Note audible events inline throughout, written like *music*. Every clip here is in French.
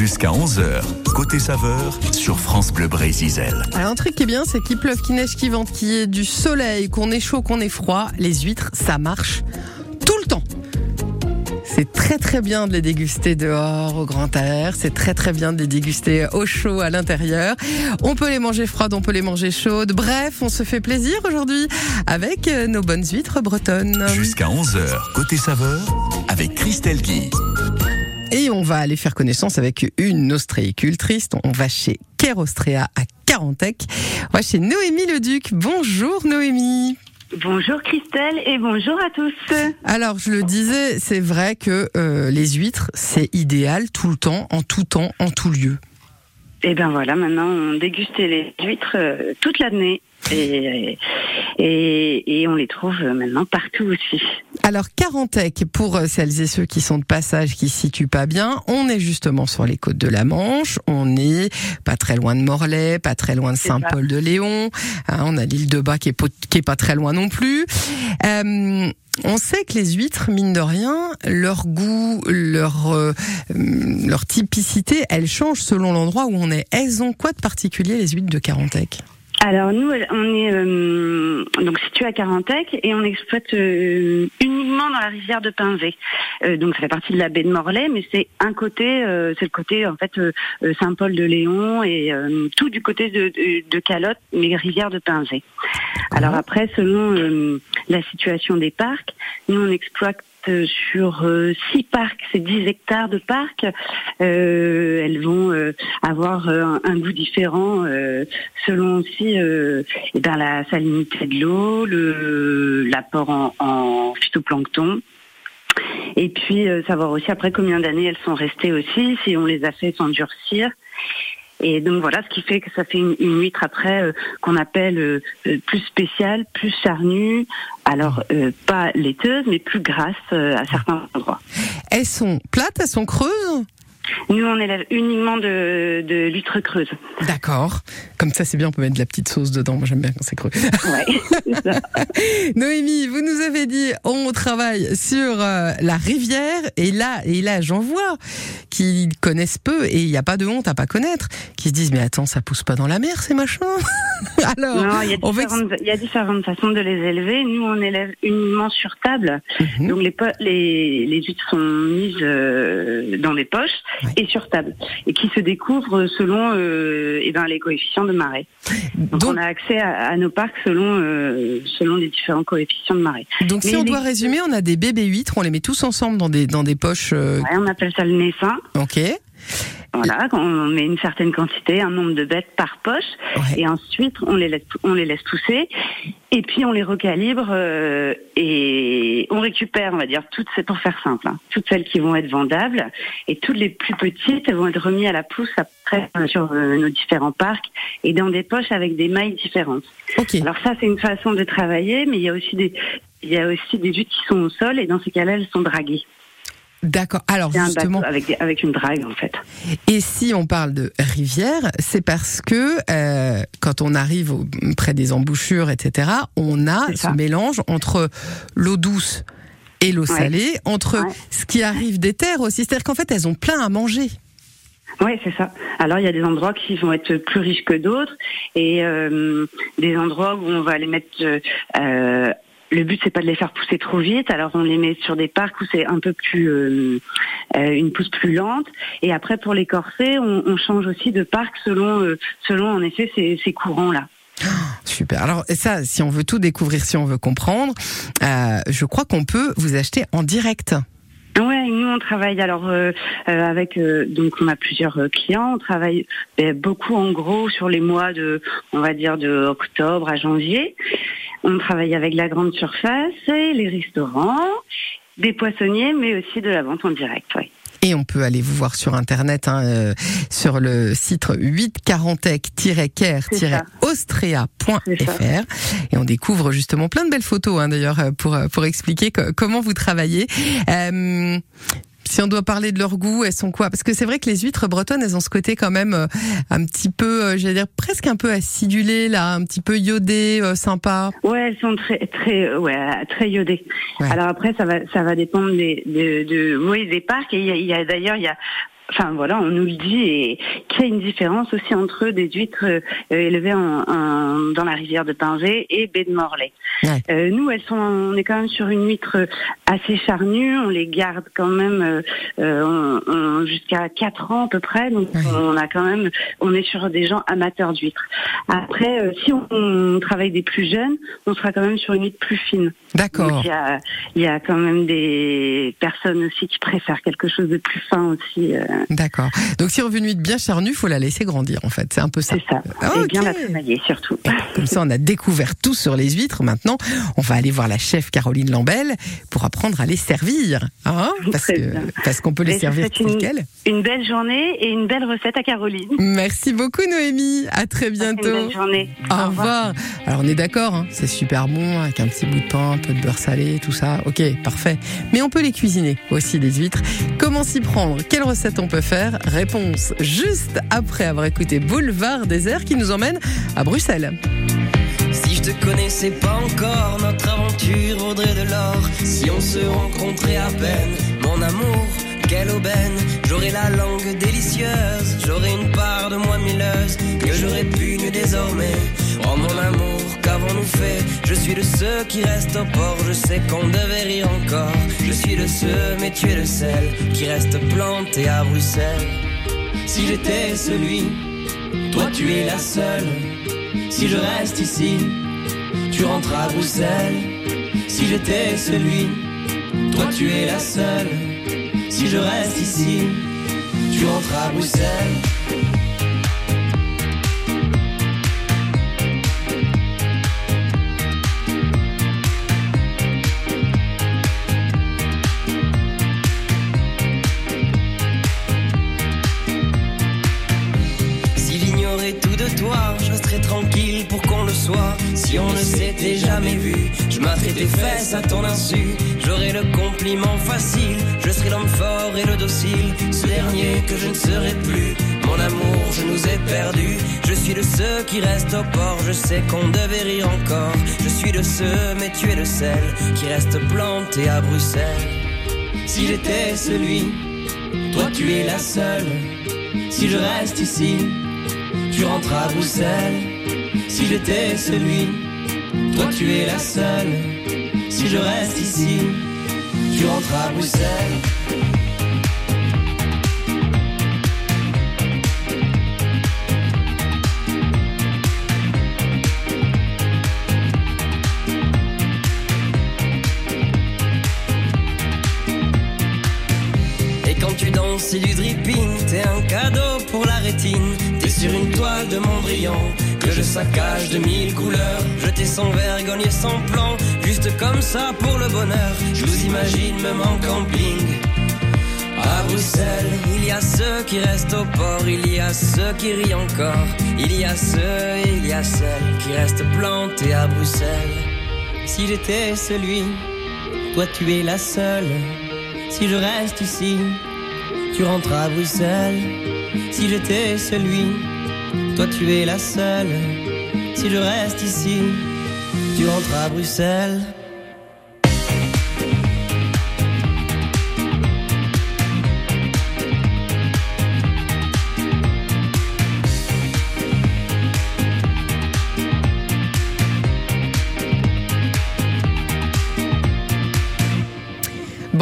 Jusqu'à 11h, côté saveur, sur France Bleu Brésil. Alors un truc qui est bien, c'est qu'il pleuve, qu'il neige, qu'il vente, qu'il y ait du soleil, qu'on ait chaud, qu'on ait froid, les huîtres, ça marche tout le temps. C'est très très bien de les déguster dehors au grand air, c'est très très bien de les déguster au chaud à l'intérieur. On peut les manger froides, on peut les manger chaudes. Bref, on se fait plaisir aujourd'hui avec euh, nos bonnes huîtres bretonnes. Jusqu'à 11h, côté saveur, avec Christelle Guy. Et on va aller faire connaissance avec une ostréicultrice. On va chez Kerostrea à Carantec. On va chez Noémie Leduc. Bonjour Noémie. Bonjour Christelle et bonjour à tous. Alors je le disais, c'est vrai que euh, les huîtres, c'est idéal tout le temps, en tout temps, en tout lieu. Et ben voilà, maintenant on déguste les huîtres euh, toute l'année. Et, et, et, on les trouve maintenant partout aussi. Alors Carantec, pour celles et ceux qui sont de passage, qui se situent pas bien, on est justement sur les côtes de la Manche, on est pas très loin de Morlaix, pas très loin de Saint-Paul-de-Léon, hein, on a l'île de Bas qui est, qui est pas très loin non plus. Euh, on sait que les huîtres, mine de rien, leur goût, leur euh, leur typicité, elles changent selon l'endroit où on est. Elles ont quoi de particulier les huîtres de Carantec? Alors nous, on est euh, donc situé à Carantec et on exploite euh, uniquement dans la rivière de Pinzé. Euh, donc ça fait partie de la baie de Morlaix, mais c'est un côté, c'est le côté en fait Saint-Paul-de-Léon et tout du côté de, de, de, Calotte, mais rivière de Pinzé. Alors après, selon la situation des parcs, nous on exploite sur euh, six parcs, c'est 10 hectares de parcs. Euh, elles vont euh, avoir un, goût différent selon aussi eh ben, la salinité de l'eau, l'apport en, en phytoplancton. Et puis savoir aussi après combien d'années elles sont restées aussi, si on les a fait s'endurcir. Et donc voilà, ce qui fait que ça fait une, huître après euh, qu'on appelle euh, euh, plus spéciale, plus charnue. Alors pas laiteuse, mais plus grasse à certains endroits. Elles sont plates, elles sont creuses? Nous, on élève uniquement de, de l'huître creuse. D'accord. Comme ça, c'est bien, on peut mettre de la petite sauce dedans. Moi, j'aime bien quand c'est creux. Ouais, ça. *laughs* Noémie, vous nous avez dit, on travaille sur euh, la rivière. Et là, et là j'en vois qui connaissent peu, et il n'y a pas de honte à pas connaître, qui se disent, mais attends, ça pousse pas dans la mer, ces machins *laughs* Alors, non, il y, a différentes, il y a différentes façons de les élever. Nous, on élève uniquement sur table. Mhm. Donc, les, les, les huîtres sont mises euh, dans des poches et sur table, et qui se découvrent selon euh, eh ben, les coefficients de marée. Donc, on a accès à, nos parcs selon euh, selon les différents coefficients de marée. Donc si on doit résumer, on a des bébés huîtres, on les met tous ensemble dans des dans des poches. Euh... Ouais, on appelle ça le naissin. Ok. Voilà, on met une certaine quantité, un nombre de bêtes par poche, et ensuite on les laisse, on les laisse pousser, et puis on les recalibre euh, et on récupère, on va dire, toutes, c'est pour faire simple, hein, toutes celles qui vont être vendables, et toutes les plus petites, elles vont être remises à la pousse après euh, sur euh, nos différents parcs et dans des poches avec des mailles différentes. Alors ça, c'est une façon de travailler, mais il y a aussi des il y a aussi des qui sont au sol, et dans ces cas-là, elles sont draguées. D'accord. Alors justement, avec, avec une drague en fait. Et si on parle de rivière, c'est parce que euh, quand on arrive près des embouchures, etc., on a ce mélange entre l'eau douce et l'eau salée, entre ce qui arrive des terres aussi. C'est-à-dire qu'en fait, elles ont plein à manger. Oui, c'est ça. Alors il y a des endroits qui vont être plus riches que d'autres et euh, des endroits où on va les mettre euh, le but c'est pas de les faire pousser trop vite, alors on les met sur des parcs où c'est un peu plus euh, euh, une pousse plus lente. Et après pour les corsets, on, on change aussi de parc selon euh, selon en effet ces, ces courants là. *gasps* Super. Alors ça, si on veut tout découvrir, si on veut comprendre, euh, je crois qu'on peut vous acheter en direct. Ouais, nous on travaille alors euh, avec donc on a plusieurs clients, on travaille beaucoup en gros sur les mois de on va dire de octobre à janvier on travaille avec la grande surface, les restaurants, des poissonniers, mais aussi de la vente en direct. Et on peut aller vous voir sur internet, hein, euh, sur le site 840-care-austria.fr. Et on découvre justement plein de belles photos, hein, d'ailleurs, pour, pour expliquer comment vous travaillez. Euh, si on doit parler de leur goût, elles sont quoi? Parce que c'est vrai que les huîtres bretonnes, elles ont ce côté quand même euh, un petit peu, euh, j'allais dire presque un peu acidulé, là, un petit peu iodé, euh, sympa. Ouais, elles sont très, très, ouais, très iodées. Alors après, ça va, ça va dépendre des, de, de, oui, des parcs. Et il y a, d'ailleurs, il y a enfin voilà, on nous le dit et qu'il y a une différence aussi entre des huîtres euh, élevées en, dans la rivière de Pinzé et baie de Morlaix. Euh, nous, elles sont, on est quand même sur une huître assez charnue, on les garde quand même euh, jusqu'à 4 ans à peu près, donc on a quand même, on est sur des gens amateurs d'huîtres. Après, si on, travaille des plus jeunes, on sera quand même sur une huître plus fine. D'accord. Il y a, y a quand même des personnes aussi qui préfèrent quelque chose de plus fin aussi. D'accord. Donc si on veut une huître bien charnue, faut la laisser grandir en fait. C'est un peu ça. C'est ça. Et bien la travailler surtout. Comme ça, on a découvert tout sur les huîtres. Maintenant, on va aller voir la chef Caroline Lambel pour apprendre à les servir. Hein parce que parce qu'on peut les servir une, Une belle journée et une belle recette à Caroline. Merci beaucoup Noémie. À très bientôt. Une belle journée. Au, revoir. Alors on est d'accord, hein. c'est super bon avec un petit bout de pain, un peu de beurre salé, tout ça. Ok, parfait. Mais on peut les cuisiner aussi les huîtres. Comment s'y prendre? Quelle recette on peut faire Réponse juste après avoir écouté Boulevard Désert qui nous emmène à Bruxelles. Si je te connaissais pas encore, notre aventure vaudrait de l'or. Si on se rencontrait à peine, mon amour, quelle aubaine. J'aurais la langue délicieuse, j'aurais une part de moi milleuse que j'aurais pu désormais. Oh mon amour, qu'avons-nous fait Je suis de ceux qui restent au port, je sais qu'on devait rire encore. Je suis de ceux, mais tu es le seul qui reste planté à Bruxelles. Si j'étais celui, toi tu es la seule. Si je reste ici, tu rentres à Bruxelles. Si j'étais celui, toi tu es la seule. Si je reste ici, tu rentres à Bruxelles. S'était jamais vu, je m'attrape tes fesses à ton insu. J'aurai le compliment facile, je serai l'homme fort et le docile. Ce dernier que je ne serai plus. Mon amour, je nous ai perdus. Je suis de ceux qui restent au port. Je sais qu'on devait rire encore. Je suis de ceux, mais tu es le seul qui reste planté à Bruxelles. Si j'étais celui, toi tu es la seule. Si je reste ici, tu rentres à Bruxelles. Si j'étais celui, toi tu es la seule. Si je reste ici, tu rentres à Bruxelles. C'est du dripping, t'es un cadeau pour la rétine. T'es sur une toile de brillant que je saccage de mille couleurs. Jeter sans vergogne et sans plan, juste comme ça pour le bonheur. Je vous imagine même en camping. À Bruxelles, il y a ceux qui restent au port, il y a ceux qui rient encore, il y a ceux et il y a celles qui restent plantés à Bruxelles. Si j'étais celui, toi tu es la seule. Si je reste ici, tu rentres à Bruxelles. Si j'étais celui, toi tu es la seule. Si je reste ici, tu rentres à Bruxelles.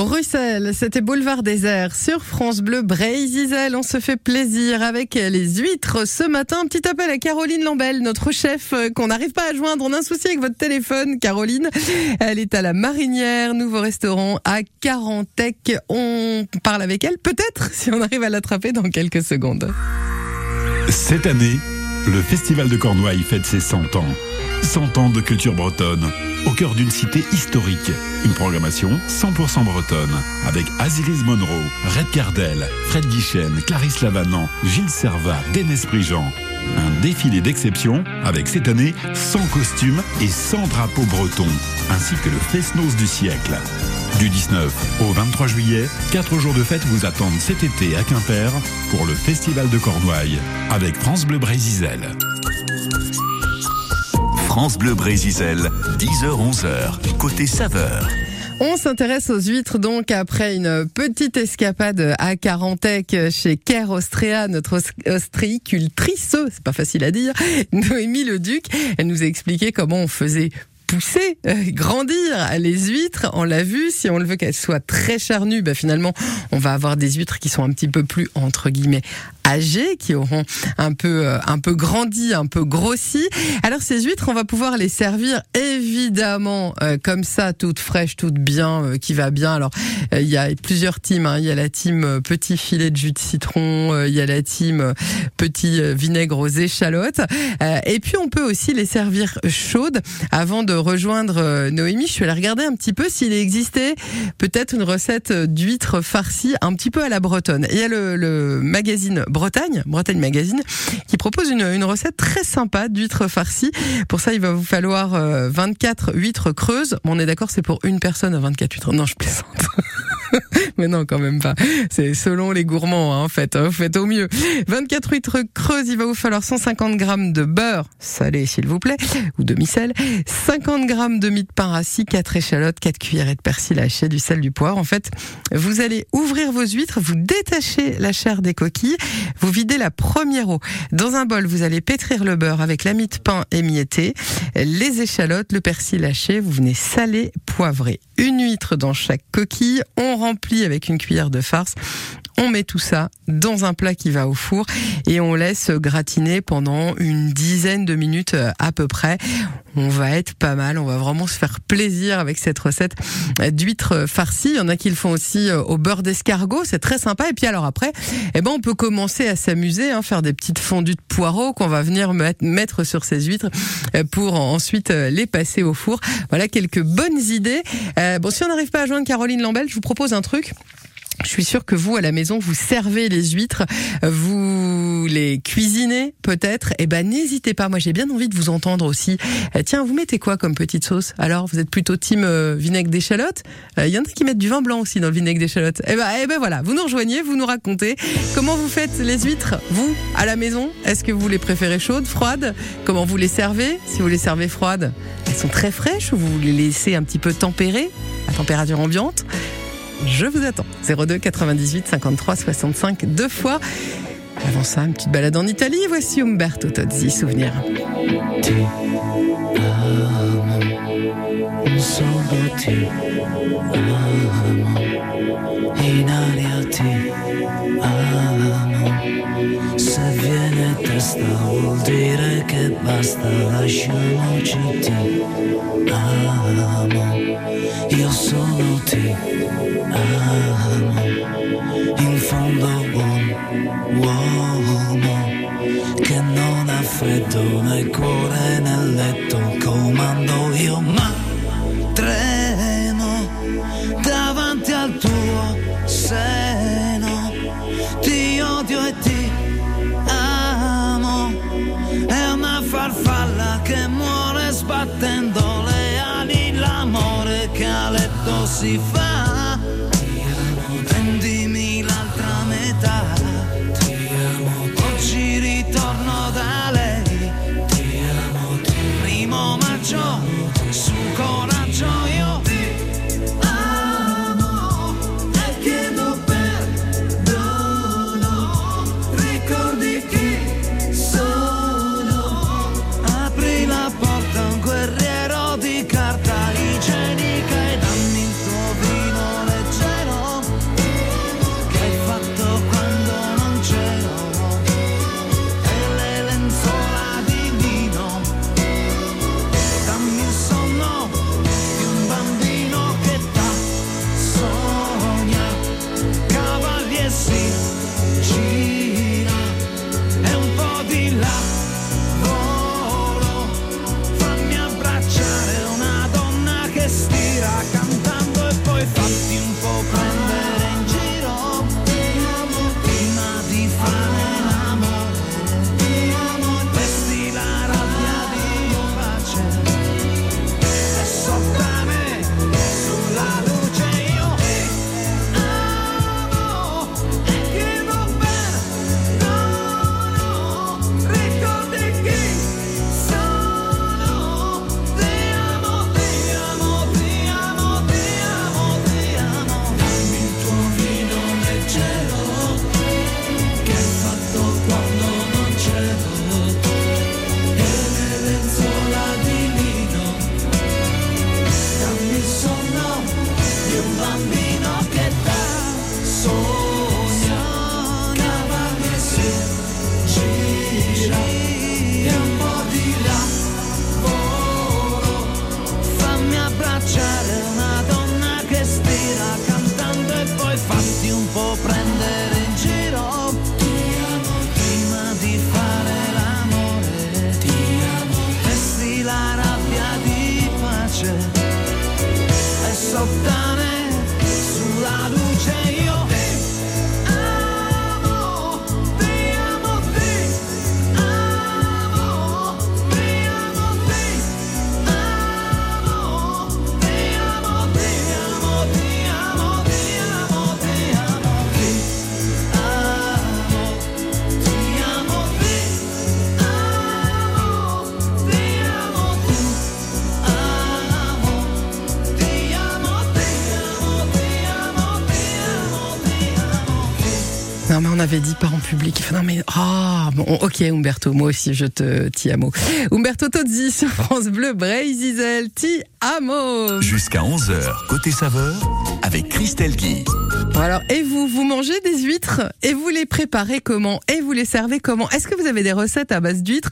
Bruxelles, c'était Boulevard Désert sur France Bleu Bray-Zizel. On se fait plaisir avec les huîtres ce matin. Petit appel à Caroline Lambel, notre chef euh, qu'on n'arrive pas à joindre. On a un souci avec votre téléphone, Caroline. Elle est à la Marinière, nouveau restaurant à Carantec. On parle avec elle, peut-être, *laughs* si on arrive à l'attraper dans quelques secondes. Cette année, le Festival de Cornouailles fête ses 100 ans. 100 ans de culture bretonne, au cœur d'une cité historique. Une programmation 100% bretonne, avec Aziris Monroe, Red Cardel, Fred Guichen, Clarisse Lavanant, Gilles Servat, Denis Prigent. Un défilé d'exception, avec cette année 100 costumes et 100 drapeaux bretons, ainsi que le Fesnos du siècle. Du 19 au 23 juillet, 4 jours de fête vous attendent cet été à Quimper pour le Festival de Cornouailles, avec France Bleu Brésisel. France Bleu Brésisel, 10h-11h, côté saveur. On s'intéresse aux huîtres donc après une petite escapade à Carantec chez Care Austria, notre ostréicultrice, c'est pas facile à dire, *laughs* Noémie Leduc. Elle nous a expliqué comment on faisait pousser, euh, grandir les huîtres. On l'a vu, si on le veut qu'elles soient très charnues, bah finalement, on va avoir des huîtres qui sont un petit peu plus, entre guillemets, âgées, qui auront un peu, euh, un peu grandi, un peu grossi. Alors ces huîtres, on va pouvoir les servir évidemment euh, comme ça, toutes fraîches, toutes bien, euh, qui va bien. Alors il y a plusieurs teams. Hein. Il y a la team petit filet de jus de citron, il y a la team petit vinaigre aux échalotes. et puis on peut aussi les servir chaudes. Avant de rejoindre Noémie, je suis allée regarder un petit peu s'il existait peut-être une recette d'huîtres farcies un petit peu à la bretonne. Il y a le, le magazine Bretagne, Bretagne Magazine, qui propose une, recette très sympa d'huîtres farcies. Pour ça, il va vous falloir 24 euh, huîtres creuses. On est d'accord, c'est pour une personne, 24 huîtres. Non, je plaisante. *laughs* *laughs* Mais non, quand même pas. C'est selon les gourmands, hein, en fait. Vous faites au mieux. 24 huîtres creuses, il va vous falloir 150 grammes de beurre salé, s'il vous plaît, ou demi-sel, 50 grammes de mie de pain rassis, 4 échalotes, 4 cuillerées de persil haché, du sel, du poivre. En fait, vous allez ouvrir vos huîtres, vous détachez la chair des coquilles, vous videz la première eau. Dans un bol, vous allez pétrir le beurre avec la mie de pain émiettée, les échalotes, le persil haché, vous venez saler, poivrer. Une huître dans chaque coquille, remplit avec une cuillère de farce on met tout ça dans un plat qui va au four et on laisse gratiner pendant une dizaine de minutes euh, à peu près. On va être pas mal, on va vraiment se faire plaisir avec cette recette d'huîtres farcies. Il y en a qui le font aussi euh, au beurre d'escargot, c'est très sympa. Et puis alors après, eh ben on peut commencer à s'amuser, hein, faire des petites fondues de poireaux qu'on va venir mettre sur ces huîtres euh, pour ensuite les passer au four. Voilà quelques bonnes idées. bon, si on n'arrive pas à joindre Caroline Lambel, je vous propose un truc. Je suis sûre que vous, à la maison, vous servez les huîtres, vous les cuisinez peut-être. Eh ben, n'hésitez pas. Moi, j'ai bien envie de vous entendre aussi. Euh, tiens, vous mettez quoi comme petite sauce? Alors, vous êtes plutôt team euh, vinaigre d'échalote Il euh, y en a qui mettent du vin blanc aussi dans le vinaigre d'échalote. Eh ben, eh ben voilà, vous nous rejoignez, vous nous racontez comment vous faites les huîtres, vous, à la maison? Est-ce que vous les préférez chaudes, froides? Comment vous les servez? Si vous les servez froides, elles sont très fraîches ou vous les laissez un petit peu tempérer à température ambiante? Je vous attends. 02 98 53 65 deux fois. Avant ça, une petite balade en Italie. Voici Umberto Tozzi, souvenir. Testa in fondo buon uomo che non ha freddo né cuore nel letto, comando io ma tremo davanti al tuo seno, ti odio e ti amo, è una farfalla che muore sbattendo le ali, l'amore che a letto si fa. Public. Il fait non mais ah bon ok Umberto, moi aussi je te ti amo. Umberto Tozzi *laughs* sur France Bleu, Bray Zizel, ti amo. Jusqu'à 11h, côté saveur, avec Christelle Guy. alors, et vous, vous mangez des huîtres? Et vous les préparez comment? Et vous les servez comment? Est-ce que vous avez des recettes à base d'huîtres?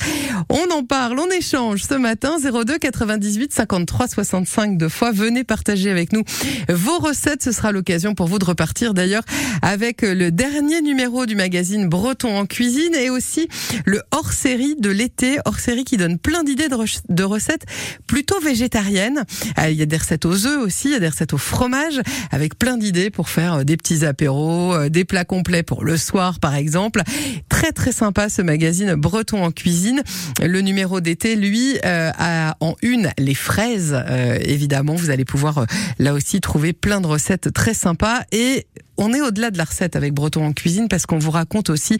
On en parle, on échange ce matin 02 98 53 65 deux fois. Venez partager avec nous vos recettes. Ce sera l'occasion pour vous de repartir d'ailleurs avec le dernier numéro du magazine Breton en cuisine et aussi le hors-série de l'été, hors-série qui donne plein d'idées de, recettes plutôt végétariennes. Euh, il y a des recettes aux œufs aussi, il y a des recettes au fromage avec plein d'idées pour faire euh, des petits apéros, euh, des plats complets pour le soir par exemple. Très très sympa ce magazine Breton en cuisine. Le numéro d'été, lui, a en une les fraises. évidemment, vous allez pouvoir là aussi trouver plein de recettes très sympas et on est au-delà de la recette avec Breton en cuisine parce qu'on vous raconte aussi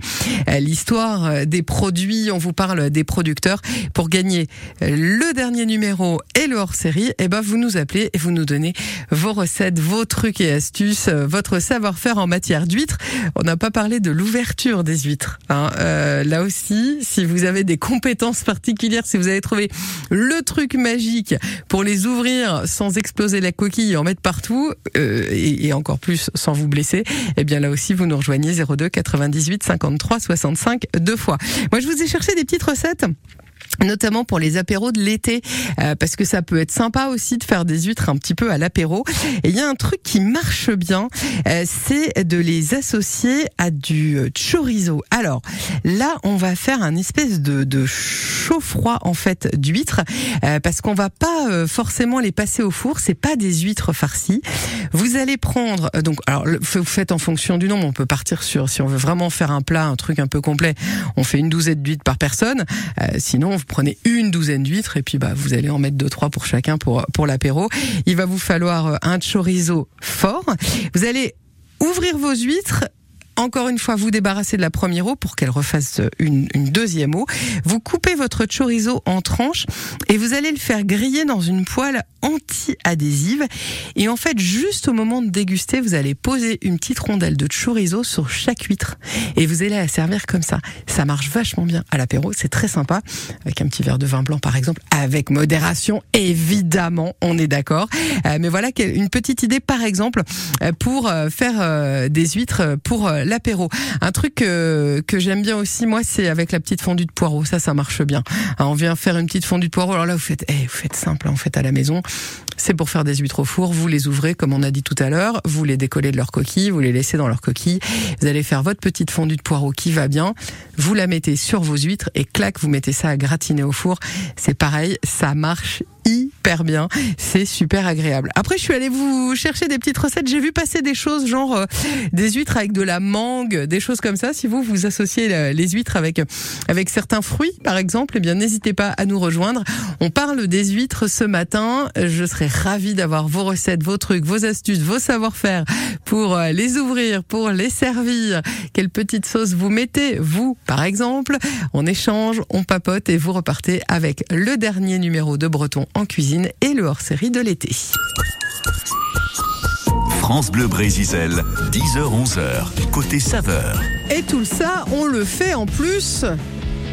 euh, l'histoire euh, des produits, on vous parle des producteurs. Pour gagner euh, le dernier numéro et le hors-série, eh ben vous nous appelez et vous nous donnez vos recettes, vos trucs et astuces, votre savoir-faire en matière d'huîtres. On n'a pas parlé de l'ouverture des huîtres. Hein. là aussi, si vous avez des compétences particulières, si vous avez trouvé le truc magique pour les ouvrir sans exploser la coquille et en mettre partout, et, et encore plus sans vous blesser et eh bien là aussi, vous nous rejoignez 02 98 53 65 deux fois. Moi, je vous ai cherché des petites recettes notamment pour les apéros de l'été, euh, parce que ça peut être sympa aussi de faire des huîtres un petit peu à l'apéro. Et il y a un truc qui marche bien, euh, c'est de les associer à du euh, chorizo. Alors là, on va faire un espèce de, de chaud-froid en fait d'huîtres, parce qu'on va pas forcément les passer au four. C'est pas des huîtres farcies. Vous allez prendre donc alors vous faites en fonction du nombre. On peut partir sur si on veut vraiment faire un plat, un truc un peu complet, on fait une douzaine d'huîtres par personne. sinon prenez une douzaine d'huîtres et puis bah vous allez en mettre deux trois pour chacun pour pour l'apéro. Il va vous falloir euh, un chorizo fort. Vous allez ouvrir vos huîtres encore une fois vous débarrasser de la première eau pour qu'elle refasse une, une, deuxième eau. Vous coupez votre chorizo en tranches et vous allez le faire griller dans une poêle anti-adhésive. Et en fait, juste au moment de déguster, vous allez poser une petite rondelle de chorizo sur chaque huître et vous allez la servir comme ça. Ça marche vachement bien à l'apéro, c'est très sympa avec un petit verre de vin blanc par exemple, avec modération évidemment, on est d'accord. Euh, mais voilà une petite idée par exemple euh, pour euh, faire des huîtres pour l'apéro. Un truc que j'aime bien aussi moi, c'est avec la petite fondue de poireaux. Ça, ça marche bien. on vient faire une petite fondue de poireaux. Alors là, vous faites, eh, vous faites simple, en fait à la maison. C'est pour faire des huîtres au four. Vous les ouvrez, comme on a dit tout à l'heure. Vous les décollez de leur coquille. Vous les laissez dans leur coquille. Vous allez faire votre petite fondue de poireaux qui va bien. Vous la mettez sur vos huîtres et clac, vous mettez ça à gratiner au four. C'est pareil, ça marche hyper bien. C'est super agréable. Après, je suis allée vous chercher des petites recettes. J'ai vu passer des choses genre euh, des huîtres avec de la mangue, des choses comme ça. Si vous vous associez les huîtres avec avec certains fruits, par exemple, eh bien n'hésitez pas à nous rejoindre. On parle des huîtres ce matin. Je serais ravie d'avoir vos recettes, vos trucs, vos astuces, vos savoir-faire pour euh, les ouvrir, pour les servir. Quelle petite sauce vous mettez, vous, par exemple? On échange, on papote et vous repartez avec le dernier numéro de Breton en cuisine et le hors-série de l'été. France Bleu Brésisel, 10h-11h, côté saveur. Et tout ça, on le fait en plus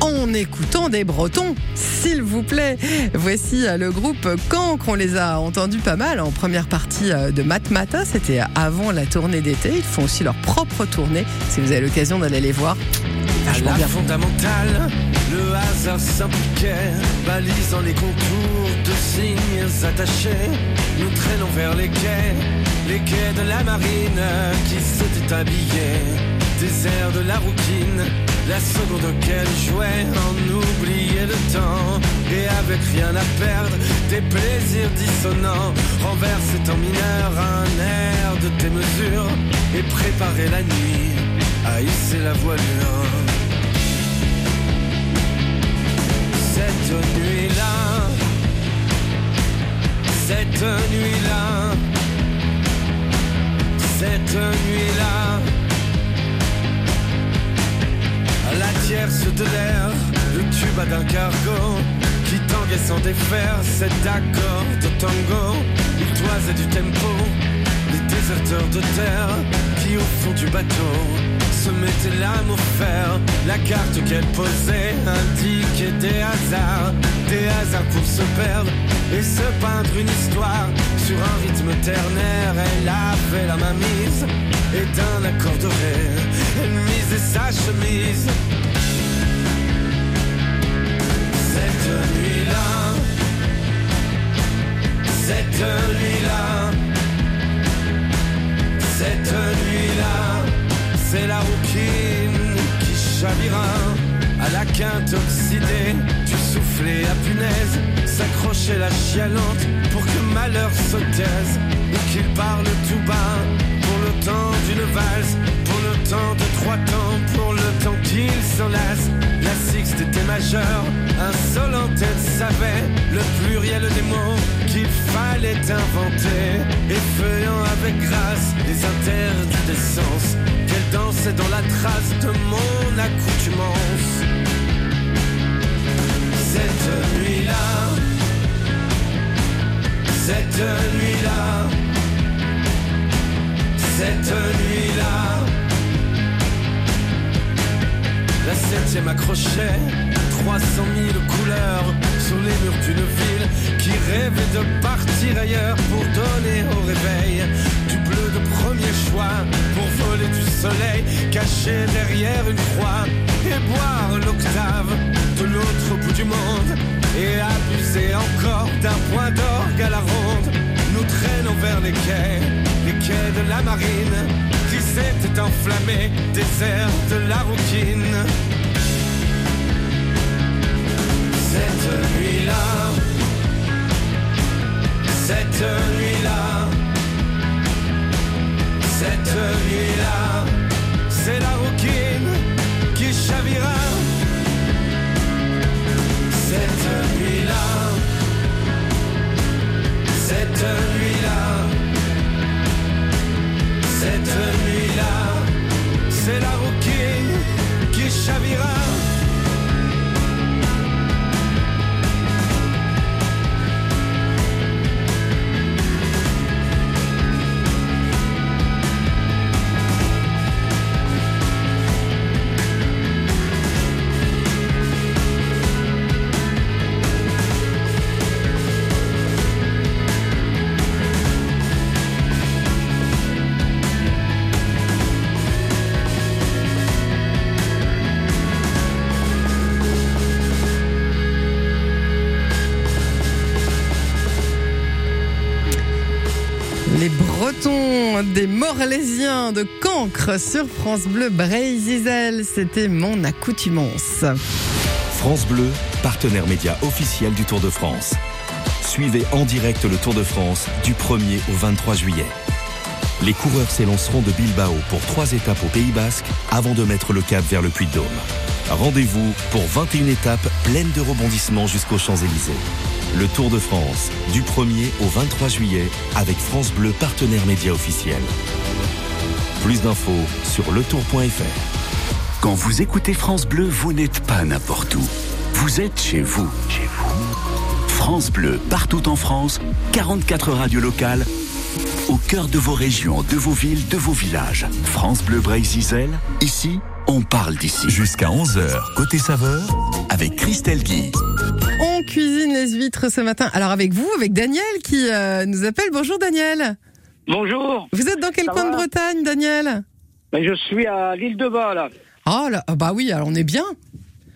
en écoutant des Bretons, s'il vous plaît. Voici euh, le groupe Cancre, on les a entendus pas mal en première partie euh, de Matmata, c'était avant la tournée d'été. Ils font aussi leur propre tournée, si vous avez l'occasion d'aller les voir. Vachement bien. fondamentale, le hasard s'impliquait, balisant les contours de signes attachés. Nous traînons vers les quais, les quais de la marine qui s'était habillés désert de la routine, la seconde qu'elle jouait en oublier le temps. Et avec rien à perdre, des plaisirs dissonants, renverser en mineur un air de démesure et préparer la nuit à hisser la voilure. Cette nuit-là, cette nuit-là, cette nuit-là. Tierce de l'air, d'un cargo qui tanguait sans défaire cet accord de tango. Il toisait du tempo, les déserteurs de terre qui au fond du bateau se mettait l'âme au fer. La carte qu'elle posait indiquait des hasards, des hasards pour se perdre et se peindre une histoire sur un rythme ternaire. Elle avait la main mise et d'un accord de ré, elle misait sa chemise. Cette nuit-là, cette nuit-là, c'est la rouquine qui chavira à la quinte oxydée du soufflet à punaise, s'accrocher la chialante pour que malheur se taise, ou qu'il parle tout bas pour le temps d'une valse, pour le temps de trois temps, pour le temps qu'il s'enlace. La sixte était majeure, insolente, elle savait le pluriel des mots qu'il fallait inventer, effeuillant avec grâce les interdits sens, qu'elle dansait dans la trace de mon accoutumance. Cette nuit-là, cette nuit-là, cette nuit-là. La septième accrochait 300 000 couleurs sur les murs d'une ville qui rêvait de partir ailleurs pour donner au réveil du bleu de premier choix pour voler du soleil caché derrière une croix et boire l'octave de l'autre bout du monde et abuser encore d'un point d'orgue à la ronde. Nous traînons vers les quais, les quais de la marine qui s'étaient enflammés, désert de la rouquine. Cette nuit-là, cette nuit-là, cette nuit-là, c'est la rouquine qui chavira. Cette nuit-là, cette nuit-là, cette nuit-là, c'est la rouquine qui chavira. Morlésiens de Cancre sur France Bleu Brésil, c'était mon accoutumance. France Bleu, partenaire média officiel du Tour de France. Suivez en direct le Tour de France du 1er au 23 juillet. Les coureurs s'élanceront de Bilbao pour trois étapes au Pays Basque avant de mettre le cap vers le Puy-de-Dôme. Rendez-vous pour 21 étapes pleines de rebondissements jusqu'aux Champs-Élysées. Le Tour de France, du 1er au 23 juillet, avec France Bleu, partenaire média officiel. Plus d'infos sur letour.fr. Quand vous écoutez France Bleu, vous n'êtes pas n'importe où. Vous êtes chez vous. Chez vous. France Bleu, partout en France, 44 radios locales, au cœur de vos régions, de vos villes, de vos villages. France Bleu Brésil, ici, on parle d'ici. Jusqu'à 11h, côté saveur, Avec Christelle Guy. Cuisine les huîtres ce matin. Alors avec vous, avec Daniel qui euh, nous appelle. Bonjour Daniel. Bonjour, Vous êtes dans quel Ça coin de Bretagne, Daniel? Ben, je suis à l'île de Bas là. Oh là, ah bah oui, alors on est bien.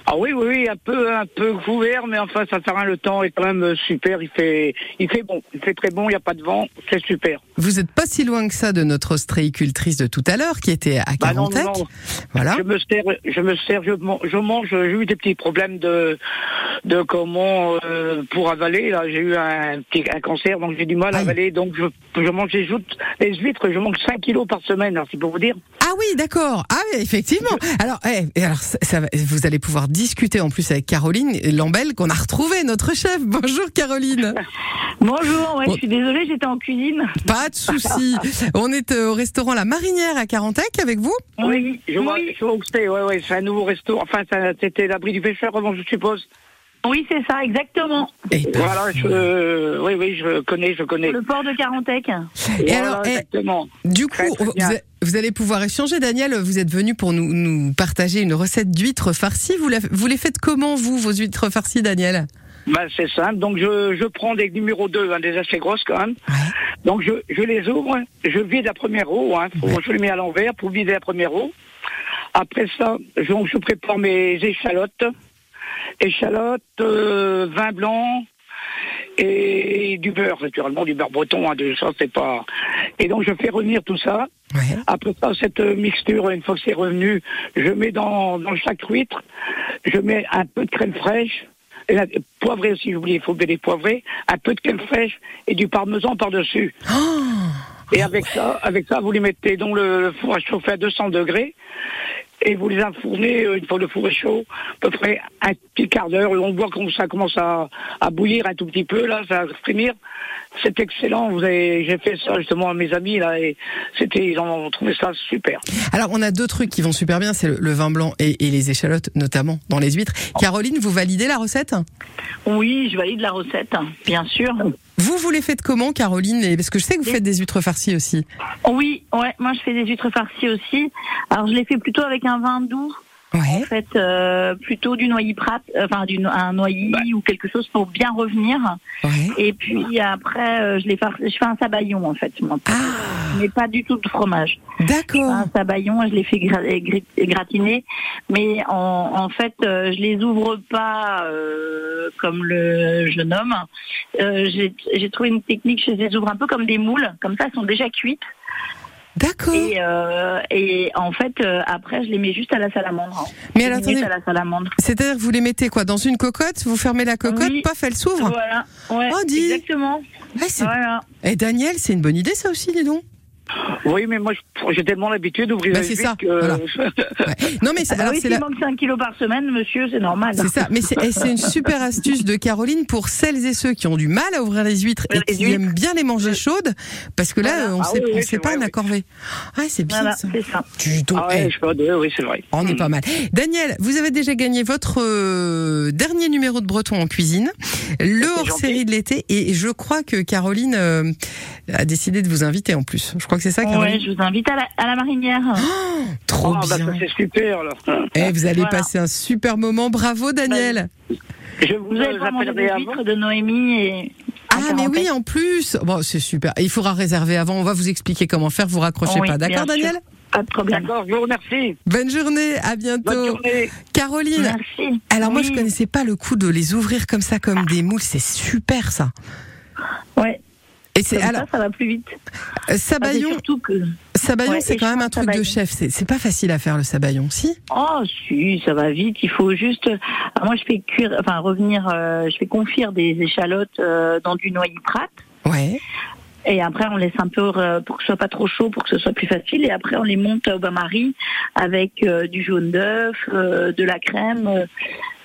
Ah oui, oui, oui, un peu, un peu couvert, mais enfin, ça sert à rien, le temps est quand même euh, super. Il fait, il fait bon, il fait très bon, il n'y a pas de vent, c'est super. Vous n'êtes pas si loin que ça de notre ostréicultrice de tout à l'heure qui était à Bah non, Carantec. non, non. Voilà. Je me sers, je me sers, je, man- je mange. J'ai eu des petits problèmes de, de comment euh, pour avaler. Là, j'ai eu un petit un cancer, donc j'ai du mal à Aïe. avaler. Donc je, je mange, j'ajoute les huîtres. Je mange 5 kilos par semaine. Alors, c'est pour vous dire. Ah oui, d'accord. Ah oui, effectivement. Alors, eh, alors ça, ça va- vous allez pouvoir discuter en plus avec Caroline Lambel qu'on a retrouvé notre chef. *laughs* Bonjour Caroline. Bonjour, ouais, je suis désolée, j'étais en cuisine. Pas de souci. *laughs* On est euh, au restaurant La Marinière à Carantec avec vous. Oui, je vois, Oui. je vois où c'est. Ouais, ouais, c'est un nouveau resto. Enfin, c'était l'abri du pêcheur, je suppose. Oui, c'est ça, exactement. Et ben, Voilà, je, oui, oui, je connais, je connais. Le port de Carantec. Et Voilà, alors, eh, exactement. du coup, Très, très vous, allez pouvoir échanger. Daniel, vous êtes venu pour nous, nous partager une recette d'huîtres farcies. Vous, la- vous les faites comment, vous, vos huîtres farcies, Daniel? Ben, c'est simple. Donc, je, je prends des numéros 2, hein, des assez grosses quand même. Donc, je, je les ouvre, je vide la première roue. Hein, Je les mets à l'envers pour vider la première roue. Après ça, je prépare mes échalotes. Échalotes, euh, vin blanc et du beurre, naturellement, du beurre breton. Hein, de ça, c'est pas... Et donc, je fais revenir tout ça. Ouais. Après ça, cette euh, mixture, une fois que c'est revenu, je mets dans, dans chaque huître, je mets un peu de crème fraîche, et la, poivrée aussi, j'ai oublié, il faut bien les poivrer, un peu de crème fraîche et du parmesan par-dessus. et avec ça, avec ça, vous les mettez dans le, le four à chauffer à 200 degrés. Et vous les enfournez, euh, une fois le four est chaud, à peu près un petit quart d'heure. On voit comme ça commence à, à bouillir un tout petit peu, là, ça va frémir. C'est excellent. Vous avez, j'ai fait ça justement à mes amis, là, et c'était, ils ont trouvé ça super. Alors, on a deux trucs qui vont super bien, c'est le, le vin blanc et, et les échalotes, notamment dans les huîtres. Caroline, vous validez la recette? Oui, je valide la recette, bien sûr. Vous, vous les faites comment, Caroline Et- Parce que je sais que vous faites des huîtres farcies aussi. Oui, ouais, moi je fais des huîtres farcies aussi. Alors je les fais plutôt avec un vin doux. En Ouais. fait, euh, plutôt du noyer prat, euh, enfin du un noyer ou quelque chose pour bien revenir. Ouais. Et puis après, euh, je les fais, je fais un sabayon en fait, moi. Ah, mais pas du tout de fromage. d'accord. Un sabayon, je les fais gra- gratiner, mais en, en fait, euh, je les ouvre pas euh, comme le jeune homme. J'ai trouvé une technique, je les ouvre un peu comme des moules, comme ça, elles sont déjà cuites. D'accord. Et, euh, et en fait, euh, après, je les mets juste à la salamandre. Mais Dix alors, attendez. à la salamandre. C'est-à-dire que vous les mettez quoi Dans une cocotte Vous fermez la cocotte, Oui. paf, elle s'ouvre Voilà, ouais, Oh, dis. exactement. Ouais, Voilà. Et Daniel, c'est une bonne idée ça aussi, dis donc. Oui, mais moi, j'ai tellement l'habitude d'ouvrir Bah, les c'est huîtres ça, que- voilà. *laughs* Ouais. Non mais Ah bah alors oui, c'est s'il la- manque 5 kilos par semaine, monsieur, c'est normal. c'est ça, mais c'est une super astuce de Caroline pour celles et ceux qui ont du mal à ouvrir les huîtres et Les qui huîtres. aiment bien les manger chaudes, parce que là on Ah sait, oui, oui, on sait pas vrai, oui. Ouais, c'est bien Voilà, ça. c'est ça. Donc, Ah ouais, eh, je peux deux, oui, c'est vrai. on est pas mal. Daniel, vous avez déjà gagné votre euh, dernier numéro de Breton en cuisine, le hors-série de l'été, et je crois que Caroline euh, a décidé de vous inviter en plus. Je crois que c'est ça, Ouais, Caroline. je vous invite à la, à la marinière. Trop Ah, bah, bien. c'est super, là. Eh, vous allez Voilà. passer un super moment. Bravo, Daniel. Je vous, Vous manger appellerai des avant. de Noémie et. Ah, mais oui, en plus. Bon, c'est super. Il faudra réserver avant. On va vous expliquer comment faire. Vous raccrochez Oui, pas. D'accord. Daniel Pas de problème. D'accord, je vous remercie. Bonne journée. À Bonne bientôt. journée. Caroline. Merci. Alors, moi, je connaissais pas le coup de les ouvrir comme ça, comme des moules. C'est super, ça. Ouais. Et c'est, Comme alors, ça, ça va plus vite. euh, Ah, c'est sabayon, surtout que. sabayon, Ouais, c'est quand même un truc de chef. C'est, pas facile à faire, le sabayon, si? Oh, si, ça va vite. Il faut juste. Ah, moi, je fais cuire, enfin revenir. euh, je fais confire des échalotes euh, dans du noyer prat. Ouais. Et après, on laisse un peu euh, pour que ce soit pas trop chaud, pour que ce soit plus facile. Et après, on les monte au bain-marie avec euh, du jaune d'œuf, euh, de la crème,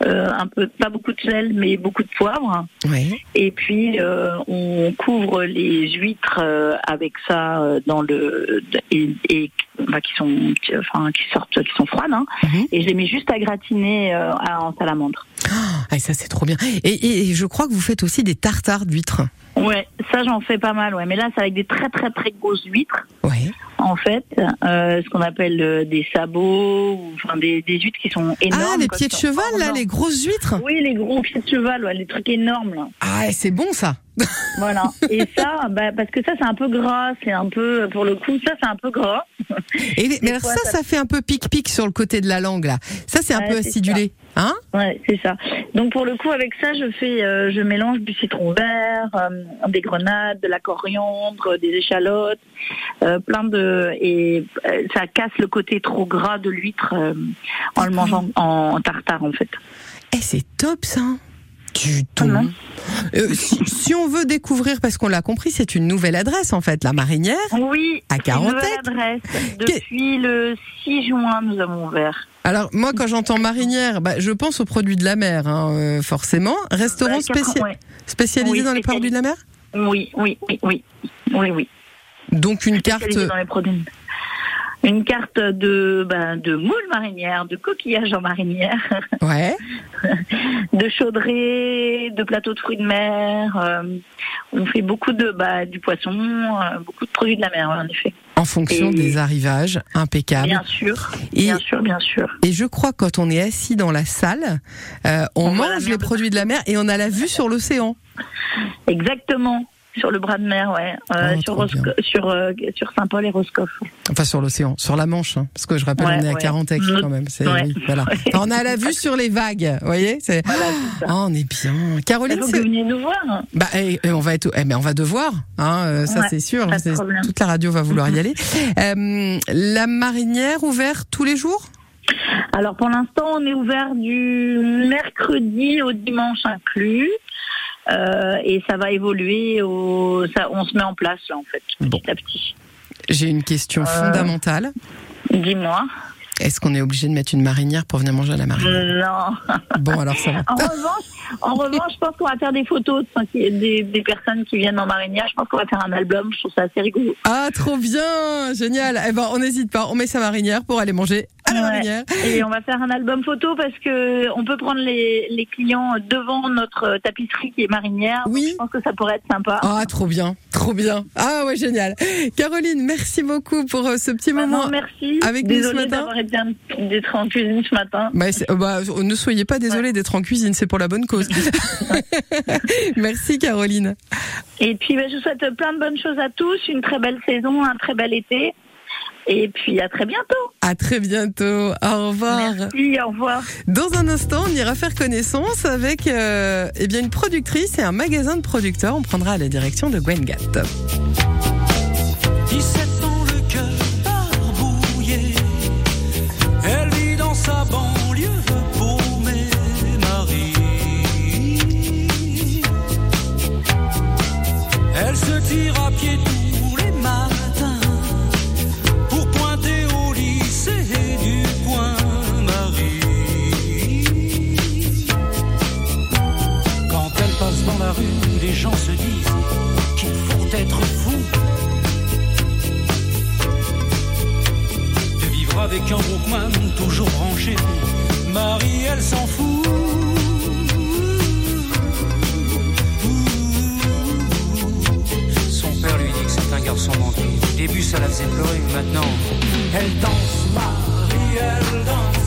un peu, pas beaucoup de sel, mais beaucoup de poivre. Ouais. Et puis, euh, on couvre les huîtres euh, avec ça euh, dans le et, et bah, qui sont, qui- enfin, qui sortent, qui sont froides. Hein. Mhm. Et je les mets juste à gratiner euh, en salamandre. Ah, ça, c'est trop bien. Et, et- et je crois que vous faites aussi des tartares d'huîtres. Ouais, ça j'en fais pas mal. Ouais, mais là, c'est avec des très très très grosses huîtres. Ouais. en fait, euh, ce qu'on appelle euh, des sabots, ou, enfin des, des huîtres qui sont énormes. Ah, les pieds de cheval, là, les grosses huîtres? Oui, les gros pieds de cheval, ouais, les trucs énormes. Là. Ah, c'est bon, ça. *laughs* Voilà. Et ça, bah, parce que ça, c'est un peu gras. C'est un peu, pour le coup, ça, c'est un peu gras. Et mais alors ça, ça- ça fait un peu pic-pic sur le côté de la langue, là. Ça, c'est un Ouais, peu acidulé. Hein? Ouais, c'est ça. Donc pour le coup, avec ça, je fais, euh, je mélange du citron vert, euh, des grenades, de la coriandre, des échalotes, euh, plein de et euh, ça casse le côté trop gras de l'huître euh, en le mangeant en, en tartare en fait. Eh, c'est top, ça. Du tout. Comment Euh, si, si on veut découvrir, parce qu'on l'a compris, c'est une nouvelle adresse, en fait, la marinière. Oui, À c'est une Carantec. nouvelle adresse. Depuis le 6 juin, nous avons ouvert. Alors, moi, quand j'entends marinière, bah, je pense aux produits de la mer, hein, euh, forcément. Restaurant quatre- spécial- ouais. spécialisé Oui, dans les produits de la mer? Oui, oui, oui, oui, oui, oui. Donc, une carte. Dans les produits. Une carte de, ben, de moules marinières, de coquillages en marinière, *laughs* Ouais. de chaudrées, de plateaux de fruits de mer. euh, on fait beaucoup de bah, du poisson, euh, beaucoup de produits de la mer, en effet. En fonction Et- des arrivages, impeccable. Bien sûr, Et- bien sûr, bien sûr. Et je crois quand on est assis dans la salle, euh, on, On mange les produits de la mer et on a la vue sur l'océan. Exactement. Sur le bras de mer, ouais. Euh, Oh, sur Rosco- sur, euh, sur Saint-Paul et Roscoff. Enfin sur l'océan, sur la Manche, hein, parce que je rappelle Ouais, on est à ouais. Carantec Mm. quand même. C'est, Ouais. oui, voilà. *laughs* Enfin, on a la vue sur les vagues, vous voyez. C'est... Voilà, c'est ça. Oh, on est bien. Caroline, c'est... vous veniez nous voir. Bah, eh, eh, on va être, eh, mais on va devoir, hein, euh, ça c'est sûr. C'est- toute la radio va vouloir y aller. *laughs* Euh, la marinière ouverte tous les jours? Alors pour l'instant, on est ouvert du mercredi au dimanche inclus. Euh, et ça va évoluer, au, ça, on se met en place là en fait, petit Bon. à petit. J'ai une question Euh. fondamentale. Dis-moi. Est-ce qu'on est obligé de mettre une marinière pour venir manger à la marinière? Non. *laughs* Bon, alors ça va. En revanche, en revanche, je pense qu'on va faire des photos des, des personnes qui viennent en marinière. Je pense qu'on va faire un album. Je trouve ça assez rigolo. Ah, trop bien, génial. Eh ben, on n'hésite pas, on met sa marinière pour aller manger à la Ouais. marinière. Et on va faire un album photo parce que on peut prendre les, les clients devant notre tapisserie qui est marinière. Oui. Je pense que ça pourrait être sympa. Ah, trop bien, trop bien. Ah ouais, génial. Caroline, merci beaucoup pour euh, ce petit Bah moment. non, merci. avec nous ce Désolée matin. D'être en cuisine ce matin. Bah, euh, bah, ne soyez pas désolés d'être en cuisine, c'est pour la bonne cause. *laughs* merci Caroline. Et puis, bah, je vous souhaite plein de bonnes choses à tous, une très belle saison, un très bel été. Et puis, à très bientôt. À très bientôt. Au revoir. Merci, au revoir. Dans un instant, on ira faire connaissance avec euh, eh bien une productrice et un magasin de producteurs. On prendra la direction de Gwengat. 17 avec un Walkman toujours branché. Marie, elle s'en fout. Garçon manqué. Au début, ça la faisait pleurer, maintenant, elle danse, Marie, elle danse.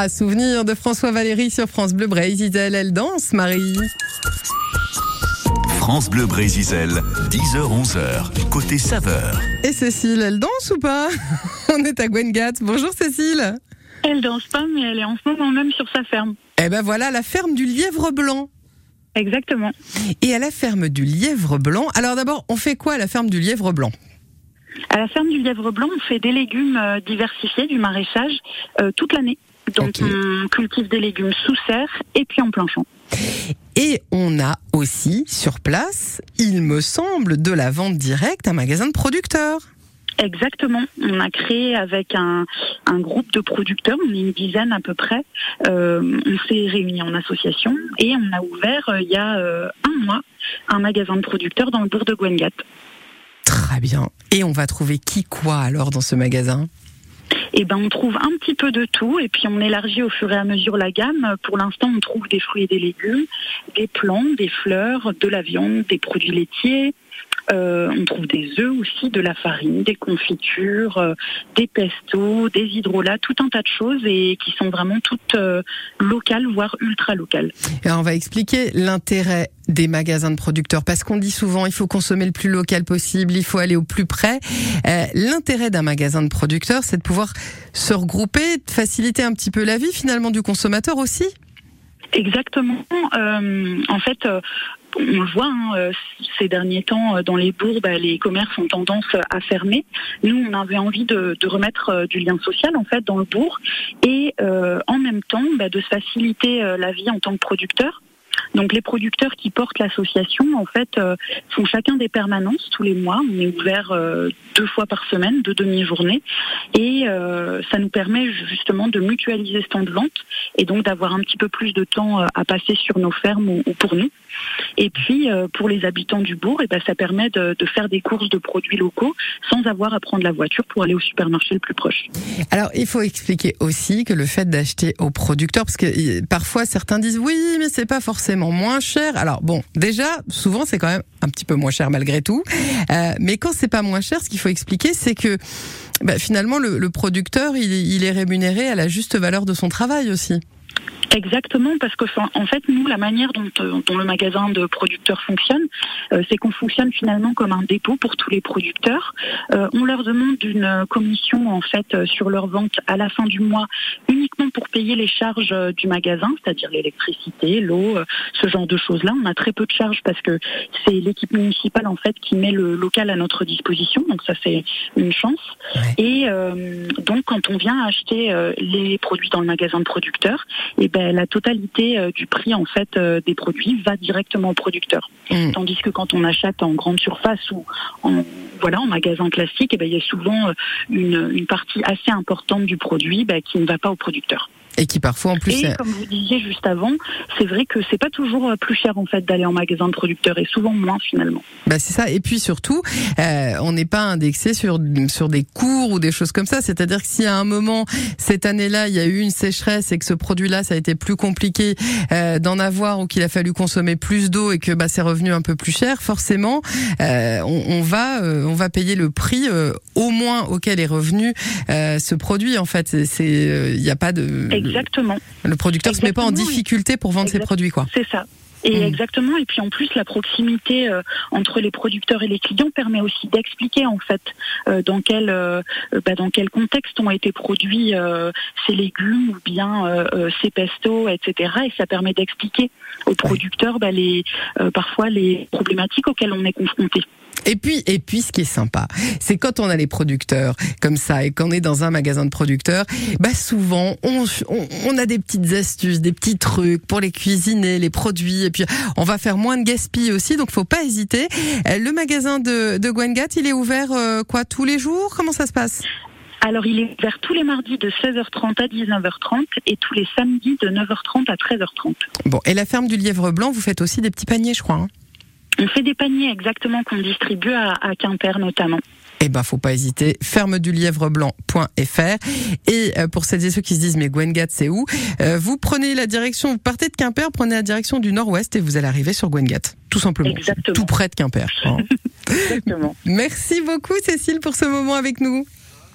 Ah, souvenir de François Valéry sur France Bleu Brésil. Elle danse, Marie. France Bleu Brésil, 10h-11h, côté saveur. Et Cécile, elle danse ou pas? *laughs* On est à Gwengat. Bonjour Cécile. Elle danse pas, mais elle est en ce moment même sur sa ferme. Eh ben voilà, la ferme du Lièvre Blanc. Exactement. Et à la ferme du Lièvre Blanc, alors d'abord, on fait quoi à la ferme du Lièvre Blanc? À la ferme du Lièvre Blanc, on fait des légumes euh, diversifiés, du maraîchage, euh, toute l'année. Donc on cultive des légumes sous serre et puis en plein champ. Et on a aussi sur place, il me semble, de la vente directe, un magasin de producteurs. Exactement. On a créé avec un, un groupe de producteurs, on est une dizaine à peu près. Euh, on s'est réunis en association et on a ouvert euh, il y a euh, un mois un magasin de producteurs dans le bourg de Gwengat. Très bien. Et on va trouver qui quoi alors dans ce magasin? Eh ben, on trouve un petit peu de tout et puis on élargit au fur et à mesure la gamme. Pour l'instant, on trouve des fruits et des légumes, des plantes, des fleurs, de la viande, des produits laitiers. Euh, on trouve des œufs aussi, de la farine, des confitures, euh, des pestos, des hydrolats, tout un tas de choses et qui sont vraiment toutes euh, locales, voire ultra locales. Et on va expliquer l'intérêt des magasins de producteurs parce qu'on dit souvent il faut consommer le plus local possible, il faut aller au plus près. Euh, l'intérêt d'un magasin de producteurs, c'est de pouvoir se regrouper, de faciliter un petit peu la vie finalement du consommateur aussi. Exactement. Euh, en fait, euh, on le voit hein, euh, ces derniers temps euh, dans les bourgs, bah, les commerces ont tendance à fermer. Nous, on avait envie de, de remettre euh, du lien social en fait dans le bourg et euh, en même temps bah, de se faciliter la vie en tant que producteur. Donc les producteurs qui portent l'association, en fait, euh, font chacun des permanences tous les mois. On est ouvert euh, deux fois par semaine, deux demi-journées, et euh, ça nous permet justement de mutualiser ce temps de vente et donc d'avoir un petit peu plus de temps à passer sur nos fermes ou, ou pour nous. Et puis euh, pour les habitants du bourg, et ben ça permet de, faire des courses de produits locaux sans avoir à prendre la voiture pour aller au supermarché le plus proche. Alors, il faut expliquer aussi que le fait d'acheter aux producteurs, parce que parfois certains disent oui, mais c'est pas forcément moins cher. Alors bon, déjà, souvent c'est quand même un petit peu moins cher malgré tout. Euh, mais quand c'est pas moins cher, ce qu'il faut expliquer, c'est que bah, finalement le, producteur, il est rémunéré à la juste valeur de son travail aussi. Exactement, parce que en fait, nous, la manière dont, euh, dont le magasin de producteurs fonctionne, euh, c'est qu'on fonctionne finalement comme un dépôt pour tous les producteurs. Euh, on leur demande une euh, commission en fait euh, sur leur vente à la fin du mois, uniquement pour payer les charges du magasin, c'est-à-dire l'électricité, l'eau, ce genre de choses-là. On a très peu de charges parce que c'est l'équipe municipale en fait qui met le local à notre disposition, donc ça c'est une chance. Et euh, donc quand on vient acheter euh, les produits dans le magasin de producteurs, et ben la totalité euh, du prix en fait euh, des produits va directement au producteur. Mm. Tandis que quand on achète en grande surface ou en voilà en magasin classique, et ben il y a souvent euh, une, une partie assez importante du produit ben, qui ne va pas au producteur. Et qui parfois en plus... Et comme vous disiez juste avant, c'est vrai que c'est pas toujours euh, plus cher en fait d'aller en magasin de producteur et souvent moins finalement. Bah c'est ça. Et puis surtout, euh, on n'est pas indexé sur sur des cours ou des choses comme ça. C'est-à-dire que si à un moment cette année-là il y a eu une sécheresse et que ce produit-là ça a été plus compliqué euh, d'en avoir ou qu'il a fallu consommer plus d'eau et que bah c'est revenu un peu plus cher, forcément euh, on, on va euh, on va payer le prix euh, au moins auquel est revenu euh, ce produit. En fait, c'est c'est, il n'y a pas de Exactement. Le producteur se met pas en Exactement, difficulté pour vendre ses produits quoi. C'est ça. Et Mm. exactement. Et puis en plus, la proximité euh, entre les producteurs et les clients permet aussi d'expliquer en fait euh, dans quel euh, euh, bah, dans quel contexte ont été produits euh, ces légumes ou bien euh, euh, ces pestos, etc. Et ça permet d'expliquer aux producteurs bah, les euh, parfois les problématiques auxquelles on est confronté. Et puis, et puis, ce qui est sympa, c'est quand on a les producteurs comme ça et qu'on est dans un magasin de producteurs, bah souvent on, on, on a des petites astuces, des petits trucs pour les cuisiner, les produits, et puis on va faire moins de gaspillage aussi, donc faut pas hésiter. Euh, Le magasin de, de Gwengat, il est ouvert euh, quoi tous les jours? Comment ça se passe? Alors il est ouvert tous les mardis de 16h30 à 19h30 et tous les samedis de 9h30 à 13h30. Bon, et la ferme du Lièvre Blanc, vous faites aussi des petits paniers, je crois. Hein? On fait des paniers exactement qu'on distribue à, à Quimper notamment. Eh ben, faut pas hésiter. fermedulièvreblanc.fr. Et euh, pour celles et ceux qui se disent, mais Gwengat, c'est où? Euh, Vous prenez la direction, vous partez de Quimper, prenez la direction du nord-ouest et vous allez arriver sur Gwengat. Tout simplement. Exactement. Tout près de Quimper. *laughs* hein. Exactement. Merci beaucoup, Cécile, pour ce moment avec nous.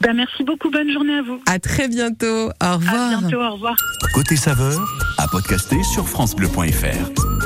Ben, merci beaucoup, bonne journée à vous. À très bientôt. Au revoir. À bientôt, au revoir. Côté saveur, à podcaster sur FranceBleu.fr.